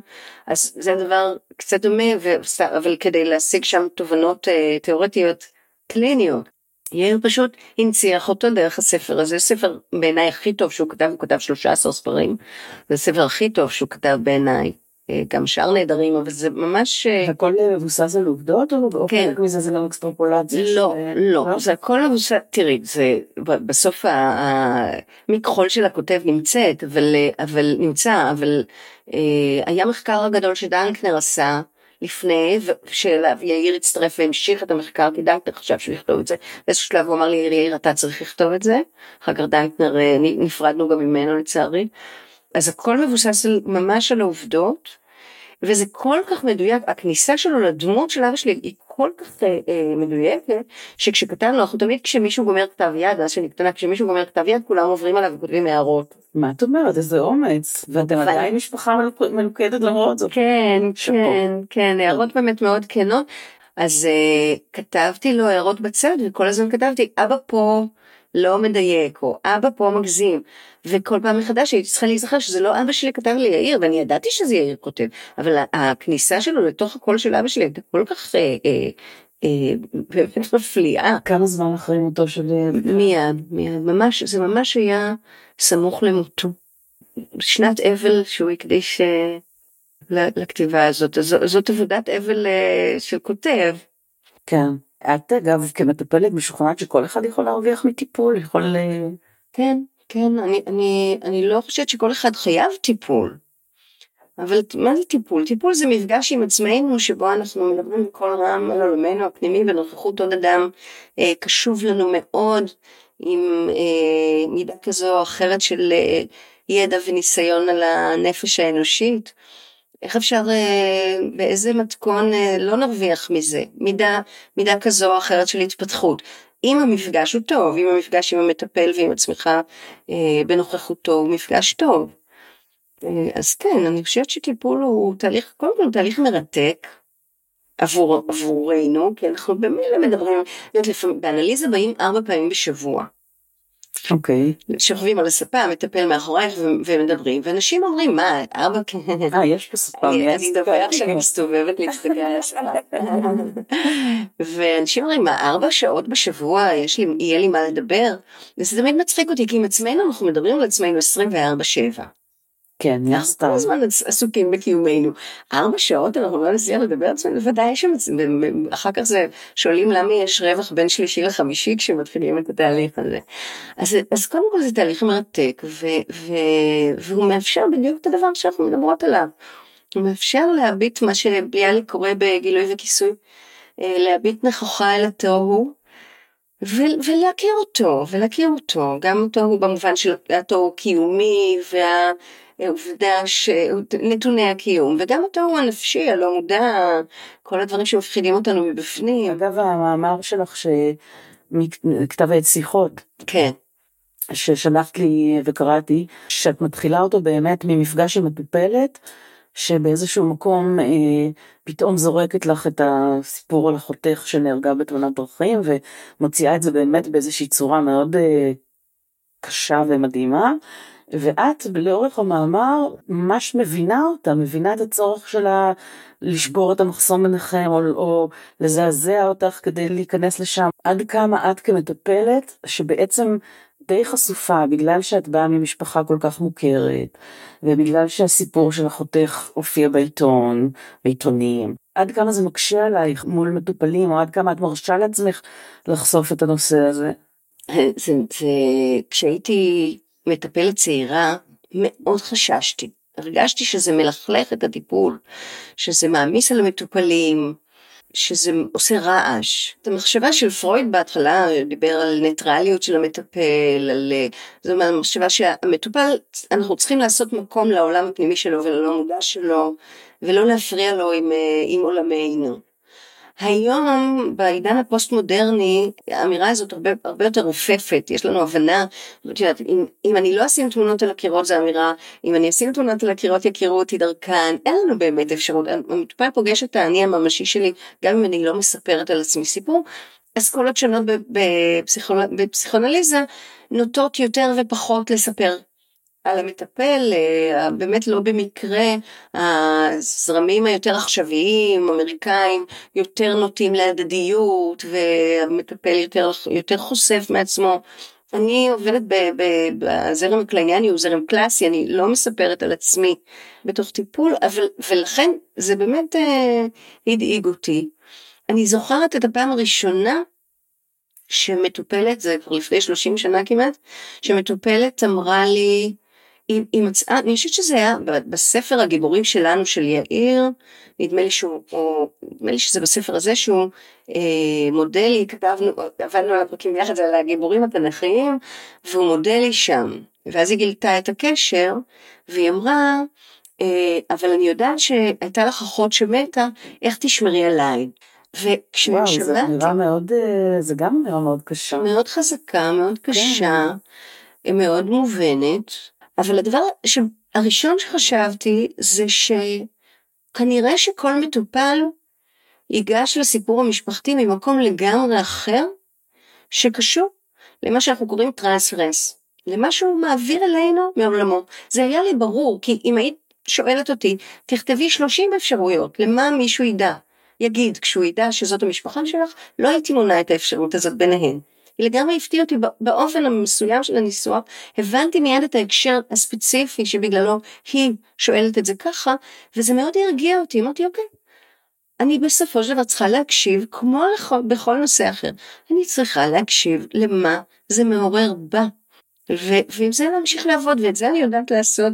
אז זה הדבר קצת דומה, אבל כדי להשיג שם תובנות אה, תיאורטיות קליניות. יאיר פשוט הנציח אותו דרך הספר הזה, ספר בעיניי הכי טוב שהוא כתב, הוא כתב 13 ספרים, זה הספר הכי טוב שהוא כתב בעיניי, אה, גם שאר נהדרים, אבל זה ממש... אה, הכל מבוסס על עובדות או כן. חלק מזה זה גם אקסטרפולציה? לא, לא, לא, זה הכל מבוסס, תראי, זה בסוף המכחול של הכותב נמצאת, אבל, אה, אבל נמצא, אבל היה מחקר הגדול שדנקנר עשה, לפני, ושאליו יאיר הצטרף והמשיך את המחקר, כי דנקנר חשב שהוא יכתוב את זה. באיזשהו שלב הוא אמר לי, יאיר, אתה צריך לכתוב את זה. אחר כך דנקנר, אה, נפרדנו גם ממנו לצערי. אז הכל מבוסס ממש על העובדות, וזה כל כך מדויק, הכניסה שלו לדמות של אבא שלי היא כל כך אה, אה, מדויקת, שכשכתבנו, אנחנו תמיד כשמישהו גומר כתב יד, אז שאני קטנה, כשמישהו גומר כתב יד, כולם עוברים עליו וכותבים הערות. מה את אומרת? איזה אומץ. ואתם עדיין משפחה מלוכדת למרות זאת. כן, כן, כן, הערות באמת מאוד כנות. אז uh, כתבתי לו הערות בצד, וכל הזמן כתבתי, אבא פה לא מדייק, או אבא פה מגזים. וכל פעם מחדש הייתי צריכה להיזכר שזה לא אבא שלי כתב לי יאיר, ואני ידעתי שזה יאיר כותב, אבל הכניסה שלו לתוך הקול של אבא שלי הייתה כל כך אה, אה, אה, מפליאה. כמה זמן אחרי מותו של... מיד, מיד, ממש, זה ממש היה סמוך למותו. שנת אבל שהוא הקדיש אה, לכתיבה הזאת, זאת עבודת אבל אה, של כותב. כן. את אגב כמטפלת משוכנעת שכל אחד יכול להרוויח מטיפול, יכול... כן, כן, אני, אני, אני לא חושבת שכל אחד חייב טיפול. אבל מה זה טיפול? טיפול זה מפגש עם עצמנו שבו אנחנו מדברים בקול רם על עולמנו הפנימי בנוכחות עוד אדם אה, קשוב לנו מאוד עם אה, מידה כזו או אחרת של אה, ידע וניסיון על הנפש האנושית. איך אפשר, אה, באיזה מתכון אה, לא נרוויח מזה? מידה, מידה כזו או אחרת של התפתחות. אם המפגש הוא טוב, אם המפגש עם המטפל ועם עצמך אה, בנוכחותו הוא מפגש טוב. אה, אז כן, אני חושבת שטיפול הוא תהליך, קודם כל תהליך מרתק עבור, עבורנו, כי אנחנו במילא מדברים, באנליזה באים ארבע פעמים בשבוע. אוקיי. Okay. שוכבים על הספה, מטפל מאחורייך ומדברים, ואנשים אומרים, מה, ארבע... אה, יש פה ספה, אני אדווח שאני מסתובבת להסתכל על הספה. ואנשים אומרים, מה, ארבע שעות בשבוע יש לי, יהיה לי מה לדבר? וזה תמיד מצחיק אותי, כי עם עצמנו אנחנו מדברים על עצמנו 24-7. כן, מן הסתם. אנחנו כל הזמן עסוקים בקיומנו. ארבע שעות אנחנו לא נצליח לדבר על עצמנו, בוודאי שאחר כך זה שואלים למה יש רווח בין שלישי לחמישי כשמתחילים את התהליך הזה. אז, אז קודם כל זה תהליך מרתק, ו, ו, והוא מאפשר בדיוק את הדבר שאנחנו מדברות עליו. הוא מאפשר להביט מה שביאליק קורא בגילוי וכיסוי, אה, להביט נכוחה אל התוהו. ולהכיר אותו, ולהכיר אותו, גם אותו במובן של התוהו קיומי וה... עובדה שנתוני הקיום וגם התיאור הנפשי הלא מודע כל הדברים שמפחידים אותנו מבפנים. אגב המאמר שלך שכתב עת שיחות. כן. ששלחת לי וקראתי שאת מתחילה אותו באמת ממפגש עם מטופלת שבאיזשהו מקום אה, פתאום זורקת לך את הסיפור על אחותך שנהרגה בתאונת דרכים ומוציאה את זה באמת באיזושהי צורה מאוד אה, קשה ומדהימה ואת לאורך המאמר ממש מבינה אותה, מבינה את הצורך שלה לשבור את המחסום ביניכם, או, או לזעזע אותך כדי להיכנס לשם. עד כמה את כמטפלת, שבעצם די חשופה, בגלל שאת באה ממשפחה כל כך מוכרת, ובגלל שהסיפור של אחותך הופיע בעיתון, בעיתונים, עד כמה זה מקשה עלייך מול מטופלים, או עד כמה את מרשה לעצמך לחשוף את הנושא הזה? זה, זה, כשהייתי מטפלת צעירה, מאוד חששתי. הרגשתי שזה מלכלך את הטיפול, שזה מעמיס על המטופלים, שזה עושה רעש. את המחשבה של פרויד בהתחלה דיבר על ניטרליות של המטפל, על... זאת אומרת, המחשבה שהמטופל, אנחנו צריכים לעשות מקום לעולם הפנימי שלו וללא מודע שלו, ולא להפריע לו עם, עם עולמנו. היום בעידן הפוסט מודרני האמירה הזאת הרבה, הרבה יותר רופפת, יש לנו הבנה, אם, אם אני לא אשים תמונות על הקירות זו אמירה, אם אני אשים תמונות על הקירות יכירו אותי דרכן, אין לנו באמת אפשרות, המטופל פוגש את האני הממשי שלי גם אם אני לא מספרת על עצמי סיפור, אסכולות שונות בפסיכואנליזה נוטות יותר ופחות לספר על המטפל, אה, באמת לא במקרה הזרמים היותר עכשוויים, אמריקאים, יותר נוטים להדדיות והמטפל יותר, יותר חושף מעצמו. אני עובדת בזרם הקלייני, הוא זרם קלאסי, אני לא מספרת על עצמי בתוך טיפול, אבל, ולכן זה באמת אה, הדאיג אותי. אני זוכרת את הפעם הראשונה שמטופלת, זה כבר לפני 30 שנה כמעט, שמטופלת אמרה לי, היא, היא מצאה, אני חושבת שזה היה בספר הגיבורים שלנו של יאיר, נדמה לי שהוא, או, נדמה לי שזה בספר הזה שהוא אה, מודלי, כתבנו, עבדנו על הפרקים ביחד, על הגיבורים התנ"כיים, והוא מודלי שם. ואז היא גילתה את הקשר, והיא אמרה, אה, אבל אני יודעת שהייתה לך אחות שמתה, איך תשמרי עליי? וכששמעתי... וואו, זה נראה מאוד, אה, זה גם נראה מאוד קשה. מאוד חזקה, מאוד. קשה, כן. מאוד מובנת. אבל הדבר הראשון שחשבתי זה שכנראה שכל מטופל ייגש לסיפור המשפחתי ממקום לגמרי אחר שקשור למה שאנחנו קוראים טרנספרנס, למה שהוא מעביר אלינו מעולמו. זה היה לי ברור, כי אם היית שואלת אותי, תכתבי 30 אפשרויות למה מישהו ידע, יגיד כשהוא ידע שזאת המשפחה שלך, לא הייתי מונה את האפשרות הזאת ביניהן. היא לגמרי הפתיעה אותי באופן המסוים של הניסוח, הבנתי מיד את ההקשר הספציפי שבגללו היא שואלת את זה ככה, וזה מאוד הרגיע אותי, אמרתי אוקיי, אני בסופו של דבר צריכה להקשיב כמו בכל נושא אחר, אני צריכה להקשיב למה זה מעורר בה. ועם זה להמשיך לעבוד ואת זה אני יודעת לעשות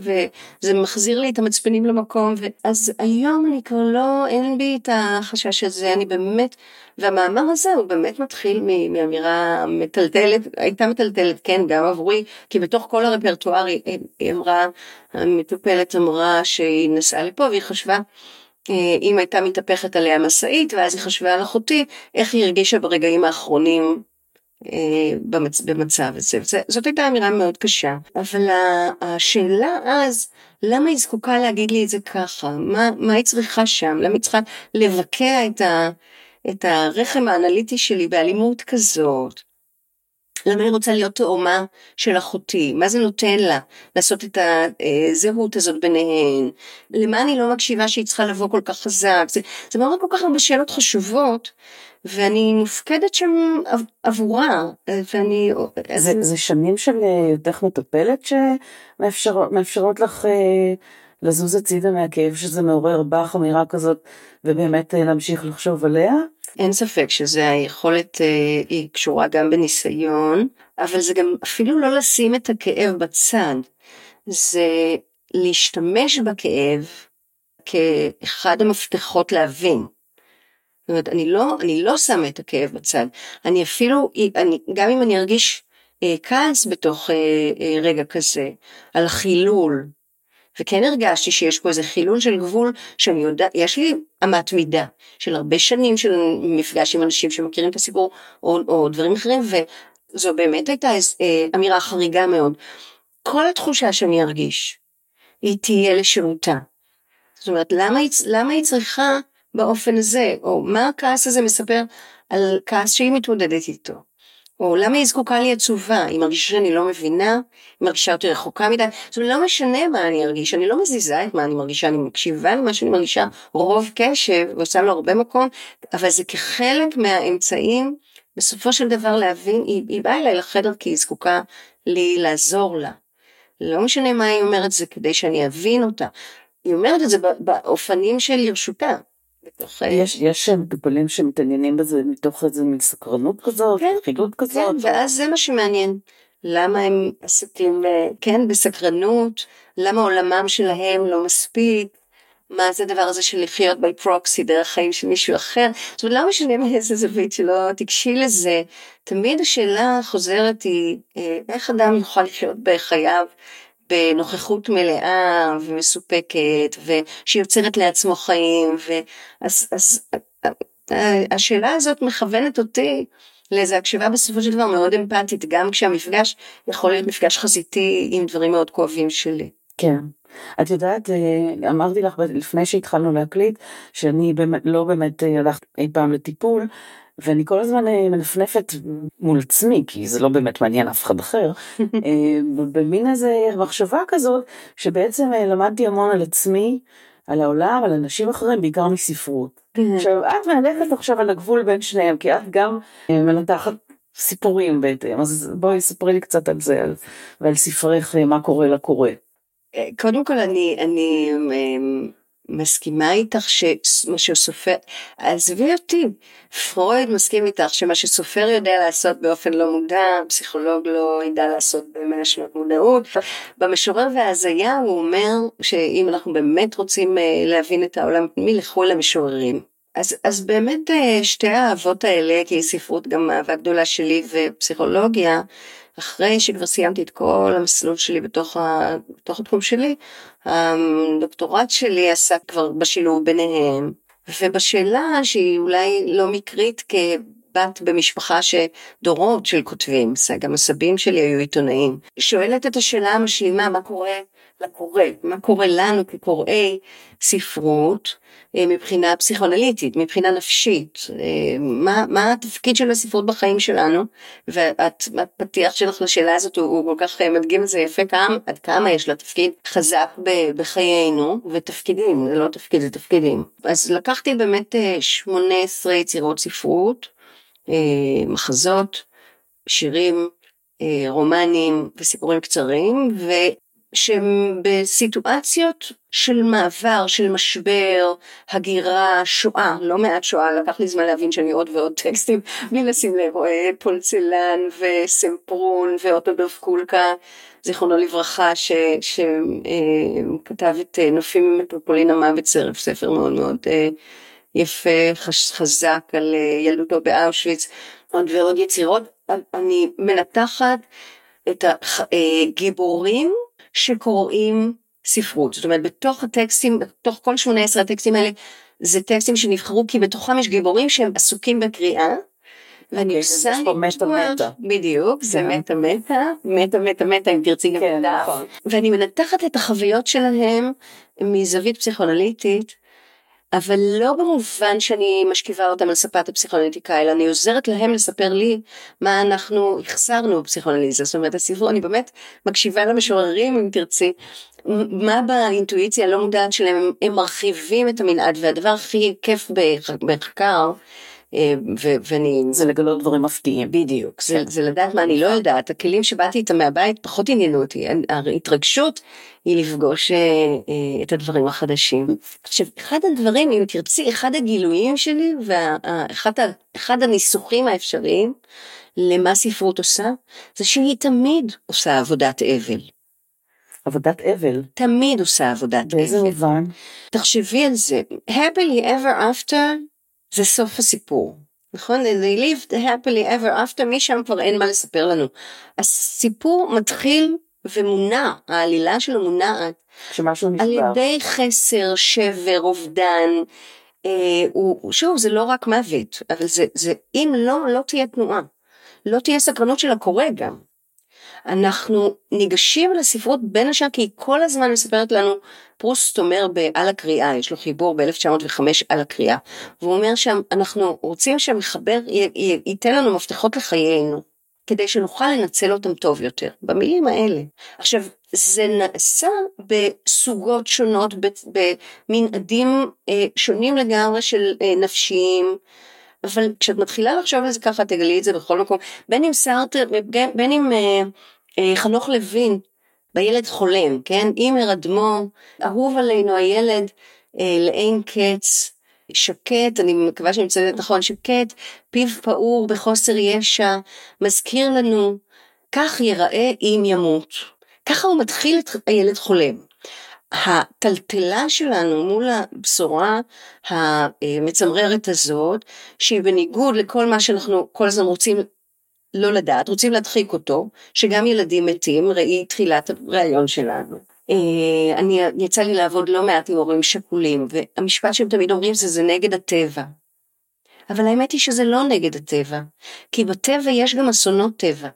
וזה מחזיר לי את המצפנים למקום ואז היום אני כבר לא אין בי את החשש הזה אני באמת והמאמר הזה הוא באמת מתחיל מאמירה מטלטלת הייתה מטלטלת כן גם עבורי כי בתוך כל הרפרטואר היא, היא אמרה המטופלת אמרה שהיא נסעה לפה והיא חשבה אה, אם הייתה מתהפכת עליה משאית ואז היא חשבה על אחותי איך היא הרגישה ברגעים האחרונים אה. במצב הזה. זאת הייתה אמירה מאוד קשה, אבל השאלה אז, למה היא זקוקה להגיד לי את זה ככה? מה, מה היא צריכה שם? למה היא צריכה לבקע את, ה... את הרחם האנליטי שלי באלימות כזאת? למה היא רוצה להיות תאומה של אחותי? מה זה נותן לה לעשות את הזהות הזאת ביניהן? למה אני לא מקשיבה שהיא צריכה לבוא כל כך חזק? זה מעורר כל כך הרבה שאלות חשובות, ואני מופקדת שם עבורה, ואני... זה, זה שנים של היותך מטפלת שמאפשרות לך אה, לזוז הצידה מהכאב שזה מעורר בך אמירה כזאת, ובאמת אה, להמשיך לחשוב עליה? אין ספק שזה היכולת, אה, היא קשורה גם בניסיון, אבל זה גם אפילו לא לשים את הכאב בצד, זה להשתמש בכאב כאחד המפתחות להבין. זאת אומרת, אני לא, אני לא שמה את הכאב בצד, אני אפילו, אני, גם אם אני ארגיש אה, כעס בתוך אה, אה, רגע כזה, על חילול, וכן הרגשתי שיש פה איזה חילול של גבול שאני יודעת, יש לי אמת מידה של הרבה שנים של מפגש עם אנשים שמכירים את הסיפור או, או דברים אחרים וזו באמת הייתה אה, אמירה חריגה מאוד. כל התחושה שאני ארגיש היא תהיה לשירותה. זאת אומרת למה היא, למה היא צריכה באופן הזה או מה הכעס הזה מספר על כעס שהיא מתמודדת איתו. או למה היא זקוקה לי עצובה? היא מרגישה שאני לא מבינה, היא מרגישה אותי רחוקה מדי, זאת אומרת לא משנה מה אני ארגיש, אני לא מזיזה את מה אני מרגישה, אני מקשיבה למה שאני מרגישה רוב קשב ועושה לו הרבה מקום, אבל זה כחלק מהאמצעים בסופו של דבר להבין, היא, היא באה אליי לחדר כי היא זקוקה לי לעזור לה. לא משנה מה היא אומרת, זה כדי שאני אבין אותה. היא אומרת את זה באופנים של לרשותה. בתוך... יש, יש מטופלים שמתעניינים בזה מתוך איזה מין סקרנות כזאת, כן, חילוט כזאת. כן. ואז זה מה שמעניין. למה הם עסוקים, אה, כן, בסקרנות, למה עולמם שלהם לא מספיק, מה זה הדבר הזה של לחיות בי פרוקסי דרך חיים של מישהו אחר, זאת אומרת לא משנה מאיזה זווית שלא תיגשי לזה, תמיד השאלה החוזרת היא אה, איך אדם יוכל לחיות בחייו בנוכחות מלאה ומסופקת ושיוצרת לעצמו חיים ואז אז, אה, השאלה הזאת מכוונת אותי לאיזו הקשבה בסופו של דבר מאוד אמפתית גם כשהמפגש יכול להיות מפגש חזיתי עם דברים מאוד כואבים שלי. כן. את יודעת, אה, אמרתי לך לפני שהתחלנו להקליט, שאני לא באמת אה, הלכת אי פעם לטיפול, ואני כל הזמן אה, מנפנפת מול עצמי, כי זה לא באמת מעניין אף אחד אחר, במין איזה מחשבה כזאת, שבעצם למדתי המון על עצמי, על העולם, על אנשים אחרים, בעיקר מספרות. כן. עכשיו, את מהלכת עכשיו על הגבול בין שניהם, כי את גם מנתחת סיפורים בהתאם, אז בואי ספרי לי קצת על זה, על, ועל ספרך, מה קורה לקורא. קודם כל אני, אני אמ, מסכימה איתך שמה שסופר, עזבי אותי, פרויד מסכים איתך שמה שסופר יודע לעשות באופן לא מודע, פסיכולוג לא ידע לעשות במאה שנות מודעות. במשורר וההזיה הוא אומר שאם אנחנו באמת רוצים אה, להבין את העולם הפנימי, לכו אל המשוררים. אז, אז באמת אה, שתי האהבות האלה, כי ספרות גם אהבה גדולה שלי ופסיכולוגיה, אחרי שכבר סיימתי את כל המסלול שלי בתוך, ה, בתוך התחום שלי, הדוקטורט שלי עסק כבר בשילוב ביניהם, ובשאלה שהיא אולי לא מקרית כבת במשפחה שדורות של כותבים, גם הסבים שלי היו עיתונאים, שואלת את השאלה המשלימה מה קורה לקורא, מה קורה לנו כקוראי ספרות אה, מבחינה פסיכואנליטית, מבחינה נפשית, אה, מה, מה התפקיד של הספרות בחיים שלנו, והפתיח שלך לשאלה הזאת הוא, הוא כל כך אה, מדגים את זה יפה, כמה, עד כמה יש לה תפקיד חזק בחיינו, ותפקידים, זה לא תפקיד, זה תפקידים. אז לקחתי באמת 18 יצירות ספרות, מחזות, שירים, רומנים וסיפורים קצרים, שבסיטואציות של מעבר, של משבר, הגירה, שואה, לא מעט שואה, לקח לי זמן להבין שאני עוד ועוד טקסטים, בלי לשים לב, רואה פולצלן וסמפרון ואוטודוף קולקה, זיכרונו לברכה, שכתב את אה, נופים ממטרופולין המוות סרף, ספר מאוד מאוד אה, יפה, חזק על אה, ילדותו באושוויץ, עוד ועוד יצירות, אני מנתחת את הגיבורים שקוראים ספרות. זאת אומרת, בתוך הטקסטים, בתוך כל 18 הטקסטים האלה, זה טקסטים שנבחרו כי בתוכם יש גיבורים שהם עסוקים בקריאה. ואני עושה ניתוח, בדיוק, זה כן. מטה מטה, מטה מטה מטה אם תרצי גם כן, דף, נכון. ואני מנתחת את החוויות שלהם מזווית פסיכואנליטית, אבל לא במובן שאני משכיבה אותם על ספת הפסיכואנליטיקה, אלא אני עוזרת להם לספר לי מה אנחנו החסרנו בפסיכואנליזה, זאת אומרת הסיפור, אני באמת מקשיבה למשוררים אם תרצי, מה באינטואיציה הלא מודעת שלהם, הם, מרחיבים את המנעד, והדבר הכי כיף בחקר, אה, ואני... זה לגלות דברים מפתיעים. בדיוק, זה, זה לדעת מה אני לא יודעת, הכלים שבאתי איתם מהבית פחות עניינו אותי, ההתרגשות היא לפגוש אה, אה, את הדברים החדשים. עכשיו, אחד הדברים, אם תרצי, אחד הגילויים שלי, ואחד הניסוחים האפשריים למה ספרות עושה, זה שהיא תמיד עושה עבודת אבל. עבודת אבל. תמיד עושה עבודת אבל. באיזה מובן? תחשבי על זה, happily ever after זה סוף הסיפור. נכון? They lived happily ever after, משם כבר אין מה לספר לנו. הסיפור מתחיל ומונע, העלילה שלו מונעת. כשמשהו נשבר. על ידי חסר, שבר, אובדן. אה, הוא, שוב, זה לא רק מוות, אבל זה, זה, אם לא, לא תהיה תנועה. לא תהיה סקרנות של הקורא גם. אנחנו ניגשים לספרות בין השאר כי היא כל הזמן מספרת לנו, פרוסט אומר על הקריאה, יש לו חיבור ב-1905 על הקריאה, והוא אומר שאנחנו רוצים שהמחבר ייתן לנו מפתחות לחיינו. כדי שנוכל לנצל אותם טוב יותר, במילים האלה. עכשיו, זה נעשה בסוגות שונות, במנעדים אה, שונים לגמרי של אה, נפשיים, אבל כשאת מתחילה לחשוב על זה ככה, תגלי את זה בכל מקום, בין אם סארטר, בין אם אה, אה, חנוך לוין, בילד חולם, כן? אימר אדמו, אהוב עלינו הילד אה, לאין קץ, שקט, אני מקווה שאני מצטטת נכון, שקט, פיו פעור בחוסר ישע, מזכיר לנו, כך ייראה אם ימות. ככה הוא מתחיל את הילד חולם. הטלטלה שלנו מול הבשורה המצמררת הזאת, שהיא בניגוד לכל מה שאנחנו כל הזמן רוצים לא לדעת, רוצים להדחיק אותו, שגם ילדים מתים, ראי תחילת הראיון שלנו. אה, אני, יצא לי לעבוד לא מעט עם הורים שכולים, והמשפט שהם תמיד אומרים זה זה נגד הטבע. אבל האמת היא שזה לא נגד הטבע, כי בטבע יש גם אסונות טבע,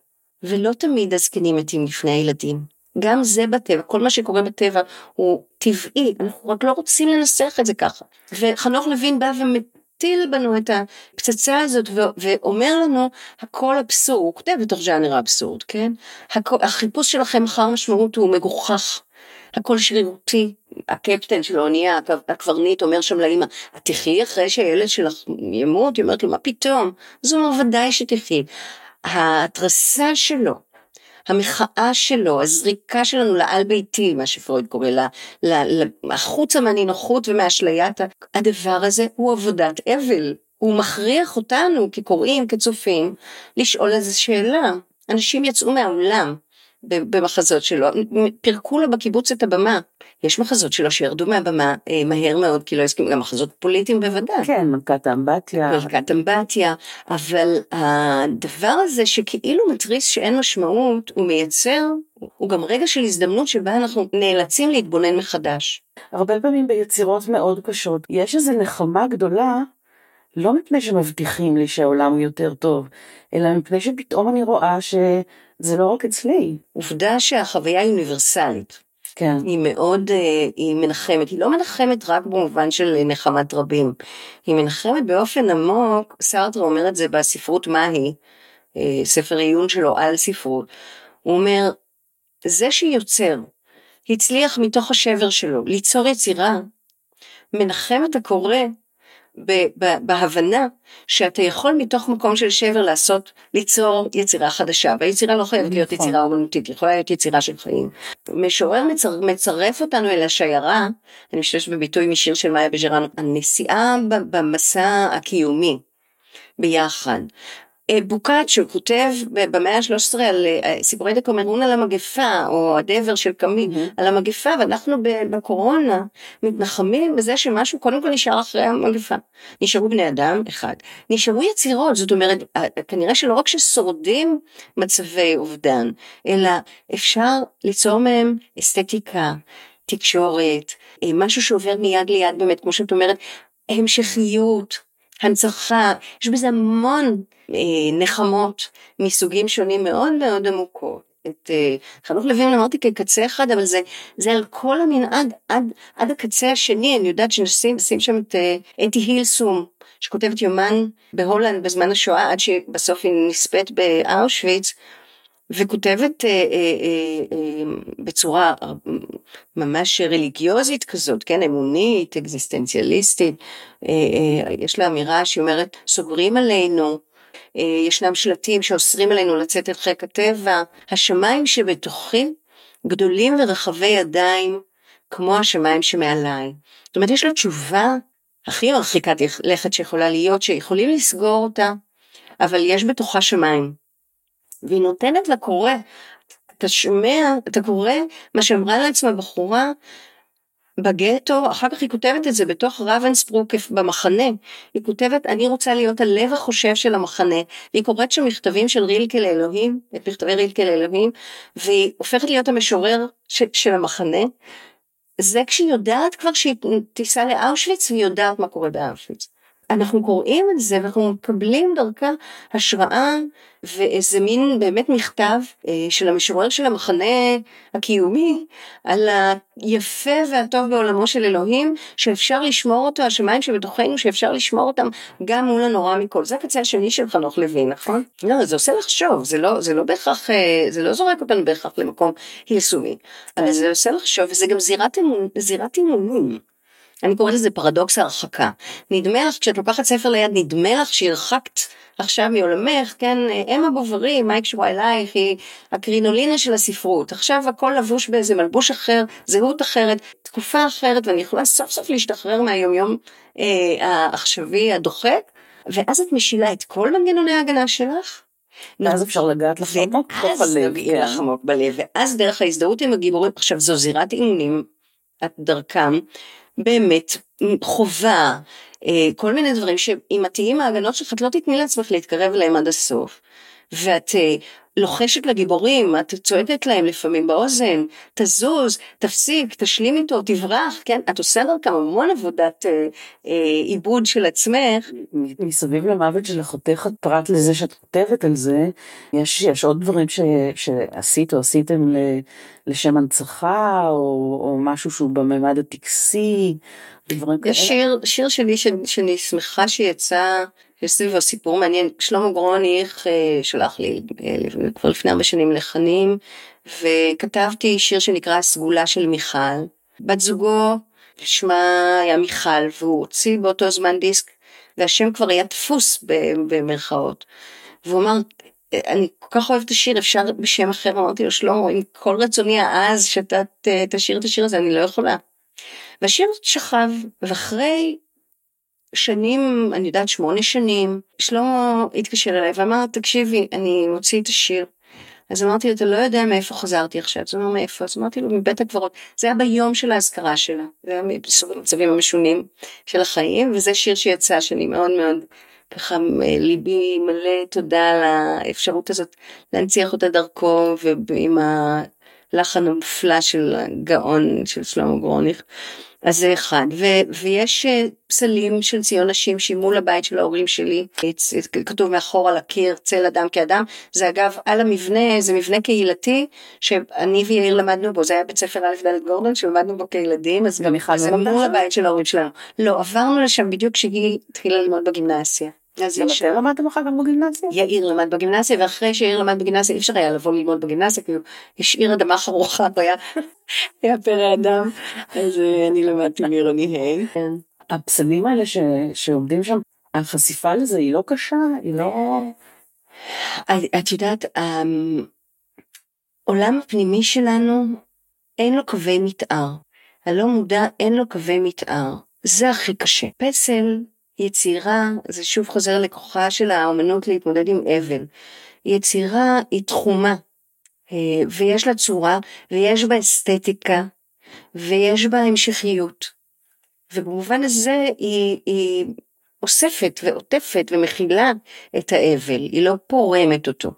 ולא תמיד הזקנים מתים לפני הילדים. גם זה בטבע, כל מה שקורה בטבע הוא טבעי, אנחנו רק לא רוצים לנסח את זה ככה. וחנוך לוין בא ומטיל בנו את הפצצה הזאת ואומר לנו הכל אבסורד, הוא כותב בתוך ז'אנר האבסורד, כן? החיפוש שלכם אחר משמעות הוא מגוחך. הכל שרירותי. הקפטן של האונייה, הקברניט, אומר שם לאמא, את תחי אחרי שהילד שלך ימות? היא אומרת לו, מה פתאום? אז הוא אומר, ודאי שתחי. ההתרסה שלו, המחאה שלו, הזריקה שלנו לעל ביתי, מה שפרויד קורא לה, החוצה מהנינוחות ומהאשליית, הדבר הזה הוא עבודת אבל. הוא מכריח אותנו כקוראים, כצופים, לשאול איזו שאלה. אנשים יצאו מהעולם, במחזות שלו, פירקו לו בקיבוץ את הבמה. יש מחזות שלו שירדו מהבמה אה, מהר מאוד, כי לא הסכימו, גם מחזות פוליטיים בוודאי. כן, מלכת האמבטיה. מלכת אמבטיה, אבל הדבר הזה שכאילו מתריס שאין משמעות, הוא מייצר, הוא גם רגע של הזדמנות שבה אנחנו נאלצים להתבונן מחדש. הרבה פעמים ביצירות מאוד קשות, יש איזו נחמה גדולה לא מפני שמבטיחים לי שהעולם הוא יותר טוב, אלא מפני שפתאום אני רואה שזה לא רק אצלי. עובדה שהחוויה היא אוניברסלית. כן. היא מאוד, אה, היא מנחמת, היא לא מנחמת רק במובן של נחמת רבים, היא מנחמת באופן עמוק, סארטר אומר את זה בספרות מהי, אה, ספר עיון שלו על ספרות, הוא אומר, זה שיוצר, הצליח מתוך השבר שלו ליצור יצירה, מנחם את הקורא בהבנה שאתה יכול מתוך מקום של שבר לעשות, ליצור יצירה חדשה, והיצירה לא חייבת להיות נכון. יצירה אומנותית, יכולה להיות יצירה של חיים. משורר מצר, מצרף אותנו אל השיירה, אני משתמשת בביטוי משיר של מאיה בז'רנו, הנסיעה במסע הקיומי ביחד. אה, בוקאצ'ו כותב במאה ה-13 על אה, סיפורי דקומרון על המגפה, או הדבר של קמי mm-hmm. על המגפה, ואנחנו בקורונה מתנחמים בזה שמשהו קודם כל נשאר אחרי המגפה. נשארו בני אדם, אחד. נשארו יצירות, זאת אומרת, אה, כנראה שלא רק ששורדים מצבי אובדן, אלא אפשר ליצור מהם אסתטיקה, תקשורת, משהו שעובר מיד ליד באמת, כמו שאת אומרת, המשכיות, הנצחה, יש בזה המון אה, נחמות מסוגים שונים מאוד מאוד עמוקות. את אה, חנוך לוין אמרתי כקצה אחד, אבל זה, זה על כל המנעד עד, עד הקצה השני, אני יודעת שנשים שם את אה, אתי הילסום, שכותבת יומן בהולנד בזמן השואה, עד שבסוף היא נספית באושוויץ, וכותבת אה, אה, אה, אה, בצורה ממש רליגיוזית כזאת, כן, אמונית, אקזיסטנציאליסטית, אה, אה, יש לה אמירה שהיא אומרת, סוגרים עלינו, אה, ישנם שלטים שאוסרים עלינו לצאת אל חיק הטבע, השמיים שבתוכי גדולים ורחבי ידיים, כמו השמיים שמעליי. זאת אומרת, יש לה תשובה הכי מרחיקת לכת שיכולה להיות, שיכולים לסגור אותה, אבל יש בתוכה שמיים. והיא נותנת לקורא, אתה שומע, אתה קורא מה שאמרה לעצמה בחורה בגטו, אחר כך היא כותבת את זה בתוך רבנספרוק במחנה, היא כותבת אני רוצה להיות הלב החושב של המחנה, והיא קוראת שם מכתבים של רילקה לאלוהים, את מכתבי רילקה לאלוהים, והיא הופכת להיות המשורר של המחנה, זה כשהיא יודעת כבר שהיא תיסע לאושוויץ והיא יודעת מה קורה באושוויץ. אנחנו קוראים את זה ואנחנו מקבלים דרכה השראה ואיזה מין באמת מכתב אה, של המשורר של המחנה הקיומי על היפה והטוב בעולמו של אלוהים שאפשר לשמור אותו, השמיים שבתוכנו שאפשר לשמור אותם גם מול הנורא מכל. זה הקצה השני של חנוך לוין, נכון? לא, זה עושה לחשוב, זה לא, זה לא בהכרח, אה, זה לא זורק אותנו בהכרח למקום פרסומי, אבל זה עושה לחשוב וזה גם זירת אימונים. אני קוראת לזה פרדוקס ההרחקה. נדמה לך, כשאת לוקחת ספר ליד, נדמה לך שהרחקת עכשיו מעולמך, כן, אמה בוברי, מה יקשורה אלייך, היא הקרינולינה של הספרות. עכשיו הכל לבוש באיזה מלבוש אחר, זהות אחרת, תקופה אחרת, ואני יכולה סוף סוף להשתחרר מהיומיום אה, העכשווי הדוחק, ואז את משילה את כל מנגנוני ההגנה שלך. ואז אפשר לגעת לך עמוק הלב. ואז לך עמוק בלב, ואז דרך ההזדהות עם הגיבורים, עכשיו זו זירת אימונים, את דרכם, באמת חובה, אה, כל מיני דברים שאם את תהיי עם ההגנות שלך את לא תתני לעצמך להתקרב אליהם עד הסוף. ואת אה, לוחשת לגיבורים, את צועקת להם לפעמים באוזן, תזוז, תפסיק, תשלים איתו, תברח, כן? את עושה דרכם המון עבודת אה, אה, עיבוד של עצמך. מסביב למוות של אחותך, פרט לזה שאת כותבת על זה, יש, יש עוד דברים ש, שעשית או עשיתם לשם הנצחה, או, או משהו שהוא בממד הטקסי, דברים כאלה. יש שיר, שיר שלי ש, שאני שמחה שיצא, יש סביבו סיפור מעניין, שלמה גרוניך אה, שלח לי אה, כבר לפני הרבה שנים לחנים, וכתבתי שיר שנקרא הסגולה של מיכל. בת זוגו שמה היה מיכל, והוא הוציא באותו זמן דיסק, והשם כבר היה דפוס במרכאות. והוא אמר, אני כל כך אוהבת את השיר, אפשר בשם אחר, אמרתי לו, שלמה, עם כל רצוני העז שאתה תשאיר את השיר הזה, אני לא יכולה. והשיר שכב, ואחרי שנים, אני יודעת, שמונה שנים, שלמה התקשר אליי ואמר, תקשיבי, אני מוציא את השיר. אז אמרתי לו, אתה לא יודע מאיפה חזרתי עכשיו, אז הוא אומר, מאיפה? אז אמרתי לו, מבית הקברות. זה היה ביום של האזכרה שלה, זה היה בסוג המצבים המשונים של החיים, וזה שיר שיצא, שאני מאוד מאוד, ככה ליבי מלא תודה על האפשרות הזאת להנציח אותה דרכו, ועם הלחן המופלא של הגאון של שלמה גרוניך. אז זה אחד, ו- ויש אה, פסלים של ציון נשים שימול הבית של ההורים שלי, כתוב מאחור על הקיר צל אדם כאדם, זה אגב על המבנה, זה מבנה קהילתי שאני ויאיר למדנו בו, זה היה בית ספר א' ד' גורדון שלמדנו בו כילדים, אז גם זה מול הבית של ההורים שלנו. לא, עברנו לשם בדיוק כשהיא התחילה ללמוד בגימנסיה. אז גם אתם למדתם אחר כך בגימנסיה? יאיר למד בגימנסיה, ואחרי שיאיר למד בגימנסיה אי אפשר היה לבוא ללמוד בגימנסיה, כי הוא השאיר אדמה חרוכה, הוא היה, פרא אדם, אז אה, אני למדתי מעירוני ה'. כן. הפסלים האלה שעומדים שם, החשיפה לזה היא לא קשה? היא לא... את יודעת, העולם הפנימי שלנו אין לו קווי מתאר. הלא מודע אין לו קווי מתאר. זה הכי קשה. פסל יצירה, זה שוב חוזר לכוחה של האומנות להתמודד עם אבל. יצירה היא תחומה, אה, ויש לה צורה, ויש בה אסתטיקה, ויש בה המשכיות. ובמובן הזה היא אוספת ועוטפת ומכילה את האבל, היא לא פורמת אותו.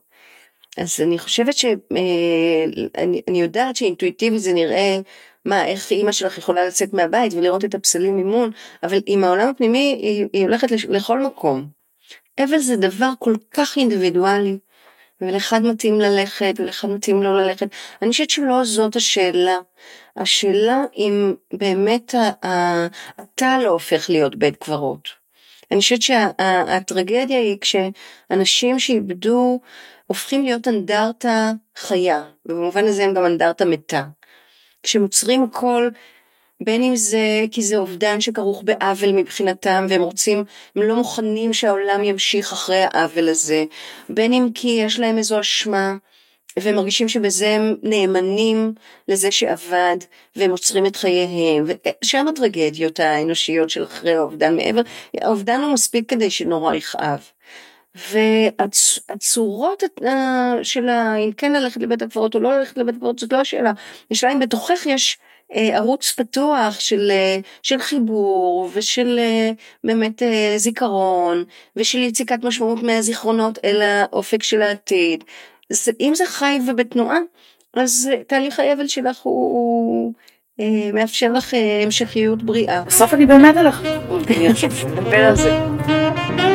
אז אני חושבת שאני אה, יודעת שאינטואיטיבית זה נראה מה, איך אימא שלך יכולה לצאת מהבית ולראות את הפסלים ממול, אבל עם העולם הפנימי היא, היא הולכת לכל מקום. אבל זה דבר כל כך אינדיבידואלי, ולאחד מתאים ללכת ולאחד מתאים לא ללכת. אני חושבת שלא זאת השאלה. השאלה אם באמת אתה לא הופך להיות בית קברות. אני חושבת שהטרגדיה היא כשאנשים שאיבדו הופכים להיות אנדרטה חיה, ובמובן הזה הם גם אנדרטה מתה. כשמוצרים הכל, בין אם זה כי זה אובדן שכרוך בעוול מבחינתם והם רוצים, הם לא מוכנים שהעולם ימשיך אחרי העוול הזה, בין אם כי יש להם איזו אשמה והם מרגישים שבזה הם נאמנים לזה שעבד והם עוצרים את חייהם, ושם הטרגדיות האנושיות של אחרי האובדן מעבר, האובדן הוא מספיק כדי שנורא יכאב. והצורות אה, של אם כן ללכת לבית הקברות או לא ללכת לבית הקברות זאת לא השאלה, השאלה אם בתוכך יש אה, ערוץ פתוח של, אה, של חיבור ושל באמת זיכרון ושל יציקת משמעות מהזיכרונות אל האופק של העתיד. אז אם זה חי ובתנועה אז תהליך האבל שלך הוא, הוא מאפשר לך המשכיות בריאה. בסוף אני באמת הולכת. שנדבר על זה.